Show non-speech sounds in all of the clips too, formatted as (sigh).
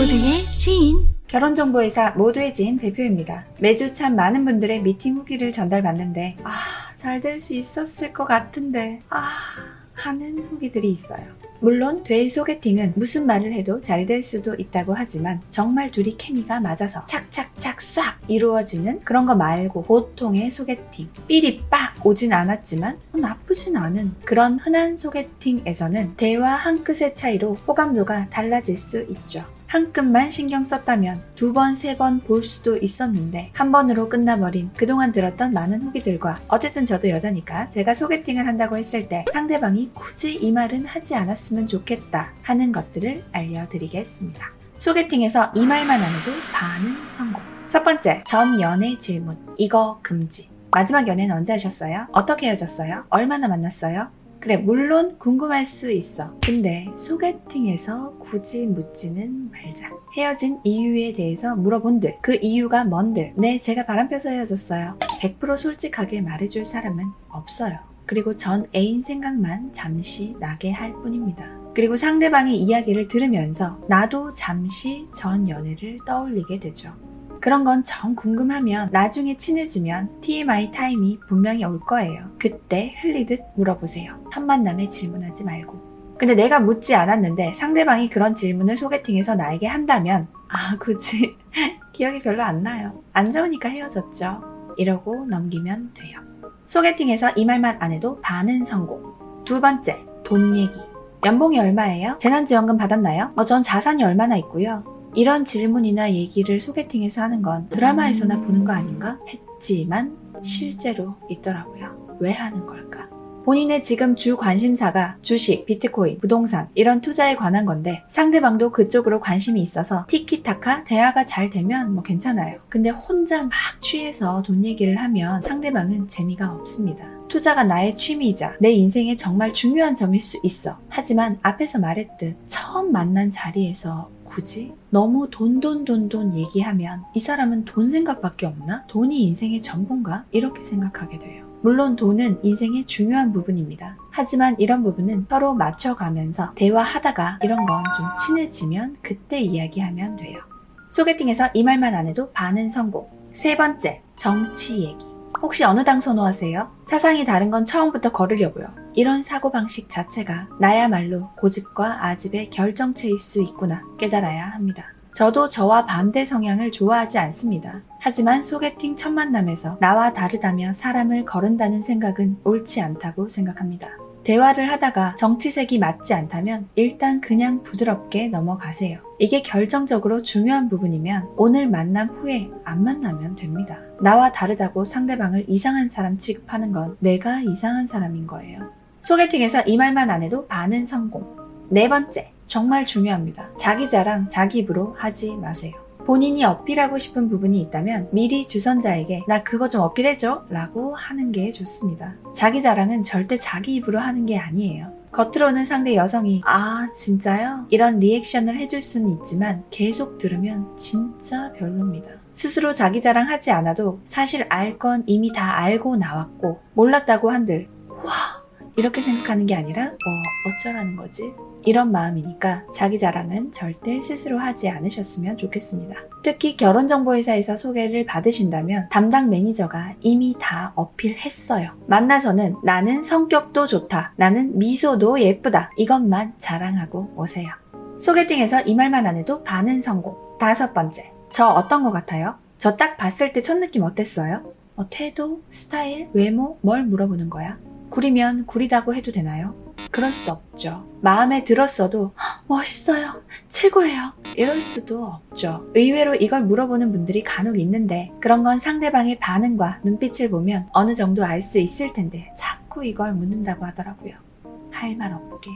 모두의 지인 결혼정보회사 모두의 지인 대표입니다. 매주 참 많은 분들의 미팅 후기를 전달받는데 아, 잘 될 수 있었을 것 같은데 아, 하는 후기들이 있어요. 물론 돼 소개팅은 무슨 말을 해도 잘 될 수도 있다고 하지만 정말 둘이 케미가 맞아서 착착착 싹 이루어지는 그런 거 말고 보통의 소개팅 삘이 빡 오진 않았지만 나쁘진 않은 그런 흔한 소개팅에서는 대화 한 끗의 차이로 호감도가 달라질 수 있죠. 한 끈만 신경 썼다면 두 번, 세 번 볼 수도 있었는데 한 번으로 끝나버린 그동안 들었던 많은 후기들과 어쨌든 저도 여자니까 제가 소개팅을 한다고 했을 때 상대방이 굳이 이 말은 하지 않 았으면 좋겠다 하는 것들을 알려드리겠습니다. 소개팅에서 이 말만 안 해도 반은 성공. 첫 번째, 전 연애 질문. 이거 금지. 마지막 연애는 언제 하셨어요? 어떻게 헤어졌어요? 얼마나 만났어요? 그래, 물론 궁금할 수 있어. 근데 소개팅에서 굳이 묻지는 말자. 헤어진 이유에 대해서 물어본들, 그 이유가 뭔들, 네, 제가 바람 펴서 헤어졌어요. 100% 솔직하게 말해줄 사람은 없어요. 그리고 전 애인 생각만 잠시 나게 할 뿐입니다. 그리고 상대방의 이야기를 들으면서 나도 잠시 전 연애를 떠올리게 되죠. 그런 건 정 궁금하면 나중에 친해지면 TMI 타임이 분명히 올 거예요. 그때 흘리듯 물어보세요. 첫 만남에 질문하지 말고. 근데 내가 묻지 않았는데 상대방이 그런 질문을 소개팅에서 나에게 한다면 아 굳이 (laughs) 기억이 별로 안 나요. 안 좋으니까 헤어졌죠. 이러고 넘기면 돼요. 소개팅에서 이 말만 안 해도 반은 성공. 두 번째, 돈 얘기. 연봉이 얼마예요? 재난지원금 받았나요? 어, 전 자산이 얼마나 있고요. 이런 질문이나 얘기를 소개팅에서 하는 건 드라마에서나 보는 거 아닌가? 했지만 실제로 있더라고요. 왜 하는 걸까? 본인의 지금 주 관심사가 주식, 비트코인, 부동산 이런 투자에 관한 건데 상대방도 그쪽으로 관심이 있어서 티키타카 대화가 잘 되면 뭐 괜찮아요. 근데 혼자 막 취해서 돈 얘기를 하면 상대방은 재미가 없습니다. 투자가 나의 취미이자 내 인생에 정말 중요한 점일 수 있어. 하지만 앞에서 말했듯 처음 만난 자리에서 굳이 너무 돈돈돈돈 얘기하면 이 사람은 돈 생각밖에 없나? 돈이 인생의 전부인가? 이렇게 생각하게 돼요. 물론 돈은 인생의 중요한 부분입니다. 하지만 이런 부분은 서로 맞춰가면서 대화하다가 이런 건 좀 친해지면 그때 이야기하면 돼요. 소개팅에서 이 말만 안 해도 반은 성공. 세 번째, 정치 얘기. 혹시 어느 당 선호하세요? 사상이 다른 건 처음부터 거르려고요. 이런 사고방식 자체가 나야말로 고집과 아집의 결정체일 수 있구나 깨달아야 합니다. 저도 저와 반대 성향을 좋아하지 않습니다. 하지만 소개팅 첫 만남에서 나와 다르다며 사람을 거른다는 생각은 옳지 않다고 생각합니다. 대화를 하다가 정치색이 맞지 않다면 일단 그냥 부드럽게 넘어가세요. 이게 결정적으로 중요한 부분이면 오늘 만남 후에 안 만나면 됩니다. 나와 다르다고 상대방을 이상한 사람 취급하는 건 내가 이상한 사람인 거예요. 소개팅에서 이 말만 안 해도 반은 성공. 네 번째, 정말 중요합니다. 자기 자랑 자기 입으로 하지 마세요. 본인이 어필하고 싶은 부분이 있다면 미리 주선자에게 나 그거 좀 어필해줘 라고 하는 게 좋습니다. 자기 자랑은 절대 자기 입으로 하는 게 아니에요. 겉으로는 상대 여성이 아 진짜요? 이런 리액션을 해줄 수는 있지만 계속 들으면 진짜 별로입니다. 스스로 자기 자랑하지 않아도 사실 알 건 이미 다 알고 나왔고 몰랐다고 한들 와 이렇게 생각하는 게 아니라 뭐 어쩌라는 거지? 이런 마음이니까 자기 자랑은 절대 스스로 하지 않으셨으면 좋겠습니다. 특히 결혼정보회사에서 소개를 받으신다면 담당 매니저가 이미 다 어필했어요. 만나서는 나는 성격도 좋다. 나는 미소도 예쁘다. 이것만 자랑하고 오세요. 소개팅에서 이 말만 안 해도 반은 성공. 다섯 번째. 저 어떤 것 같아요? 저 딱 봤을 때 첫 느낌 어땠어요? 어, 태도, 스타일, 외모, 뭘 물어보는 거야? 구리면 구리다고 해도 되나요? 그럴 수 없죠. 마음에 들었어도 멋있어요. 최고예요. 이럴 수도 없죠. 의외로 이걸 물어보는 분들이 간혹 있는데 그런 건 상대방의 반응과 눈빛을 보면 어느 정도 알 수 있을 텐데 자꾸 이걸 묻는다고 하더라고요. 할 말 없게.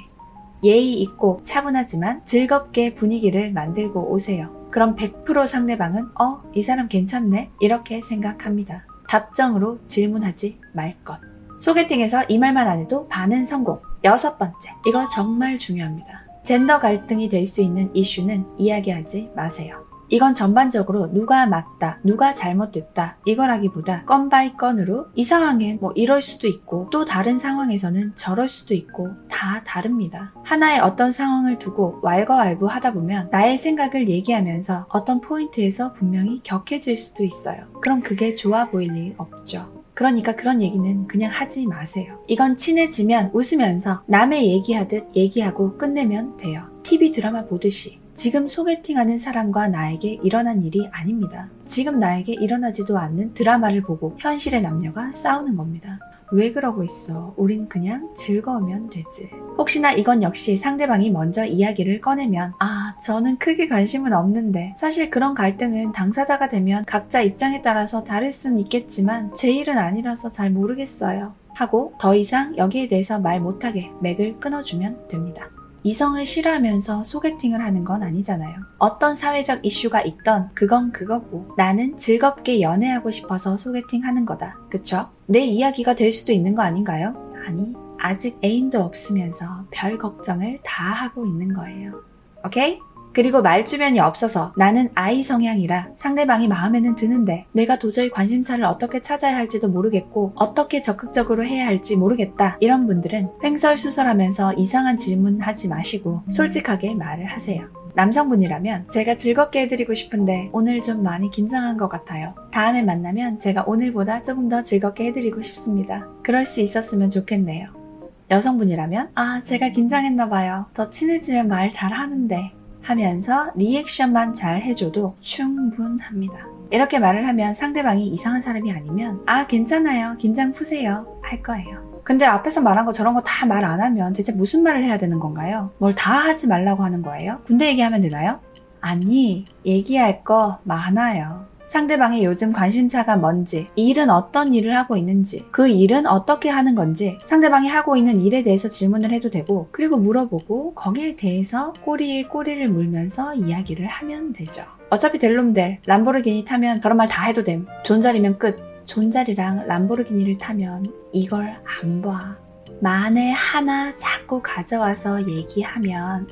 예의 있고 차분하지만 즐겁게 분위기를 만들고 오세요. 그럼 100% 상대방은 어, 이 사람 괜찮네? 이렇게 생각합니다. 답정으로 질문하지 말 것. 소개팅에서 이 말만 안 해도 반은 성공. 여섯 번째. 이거 정말 중요합니다. 젠더 갈등이 될 수 있는 이슈는 이야기하지 마세요. 이건 전반적으로 누가 맞다, 누가 잘못됐다 이거라기보다 건 by 건으로 이 상황엔 뭐 이럴 수도 있고 또 다른 상황에서는 저럴 수도 있고 다 다릅니다. 하나의 어떤 상황을 두고 왈가왈부 하다 보면 나의 생각을 얘기하면서 어떤 포인트에서 분명히 격해질 수도 있어요. 그럼 그게 좋아 보일 리 없죠. 그러니까 그런 얘기는 그냥 하지 마세요. 이건 친해지면 웃으면서 남의 얘기하듯 얘기하고 끝내면 돼요. TV 드라마 보듯이. 지금 소개팅하는 사람과 나에게 일어난 일이 아닙니다. 지금 나에게 일어나지도 않는 드라마를 보고 현실의 남녀가 싸우는 겁니다. 왜 그러고 있어? 우린 그냥 즐거우면 되지. 혹시나 이건 역시 상대방이 먼저 이야기를 꺼내면, 아, 저는 크게 관심은 없는데, 사실 그런 갈등은 당사자가 되면 각자 입장에 따라서 다를 수는 있겠지만, 제 일은 아니라서 잘 모르겠어요. 하고 더 이상 여기에 대해서 말 못하게 맥을 끊어주면 됩니다. 이성을 싫어하면서 소개팅을 하는 건 아니잖아요. 어떤 사회적 이슈가 있던 그건 그거고 나는 즐겁게 연애하고 싶어서 소개팅 하는 거다. 그쵸? 내 이야기가 될 수도 있는 거 아닌가요? 아니, 아직 애인도 없으면서 별 걱정을 다 하고 있는 거예요. 오케이? 그리고 말 주변이 없어서 나는 아이 성향이라 상대방이 마음에는 드는데 내가 도저히 관심사를 어떻게 찾아야 할지도 모르겠고 어떻게 적극적으로 해야 할지 모르겠다. 이런 분들은 횡설수설하면서 이상한 질문 하지 마시고 솔직하게 말을 하세요. 남성분이라면 제가 즐겁게 해드리고 싶은데 오늘 좀 많이 긴장한 것 같아요. 다음에 만나면 제가 오늘보다 조금 더 즐겁게 해드리고 싶습니다. 그럴 수 있었으면 좋겠네요. 여성분이라면 아 제가 긴장했나 봐요. 더 친해지면 말 잘하는데 하면서 리액션만 잘 해줘도 충분합니다. 이렇게 말을 하면 상대방이 이상한 사람이 아니면 아 괜찮아요 긴장 푸세요 할 거예요. 근데 앞에서 말한 거 저런 거 다 말 안 하면 대체 무슨 말을 해야 되는 건가요? 뭘 다 하지 말라고 하는 거예요? 군대 얘기하면 되나요? 아니 얘기할 거 많아요. 상대방의 요즘 관심사가 뭔지, 일은 어떤 일을 하고 있는지, 그 일은 어떻게 하는 건지, 상대방이 하고 있는 일에 대해서 질문을 해도 되고, 그리고 물어보고, 거기에 대해서 꼬리에 꼬리를 물면서 이야기를 하면 되죠. 어차피 될 놈들, 람보르기니 타면 저런 말 다 해도 됨. 존잘이면 끝. 존잘이랑 람보르기니를 타면 이걸 안 봐. 만에 하나 자꾸 가져와서 얘기하면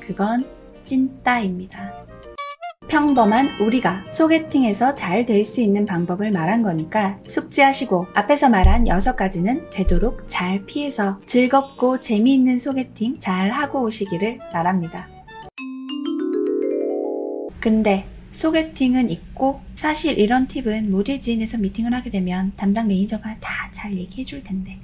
그건 찐따입니다. 평범한 우리가 소개팅에서 잘 될 수 있는 방법을 말한 거니까 숙지하시고 앞에서 말한 6가지는 되도록 잘 피해서 즐겁고 재미있는 소개팅 잘 하고 오시기를 바랍니다. 근데 소개팅은 있고 사실 이런 팁은 모두의 지인에서 미팅을 하게 되면 담당 매니저가 다 잘 얘기해 줄 텐데.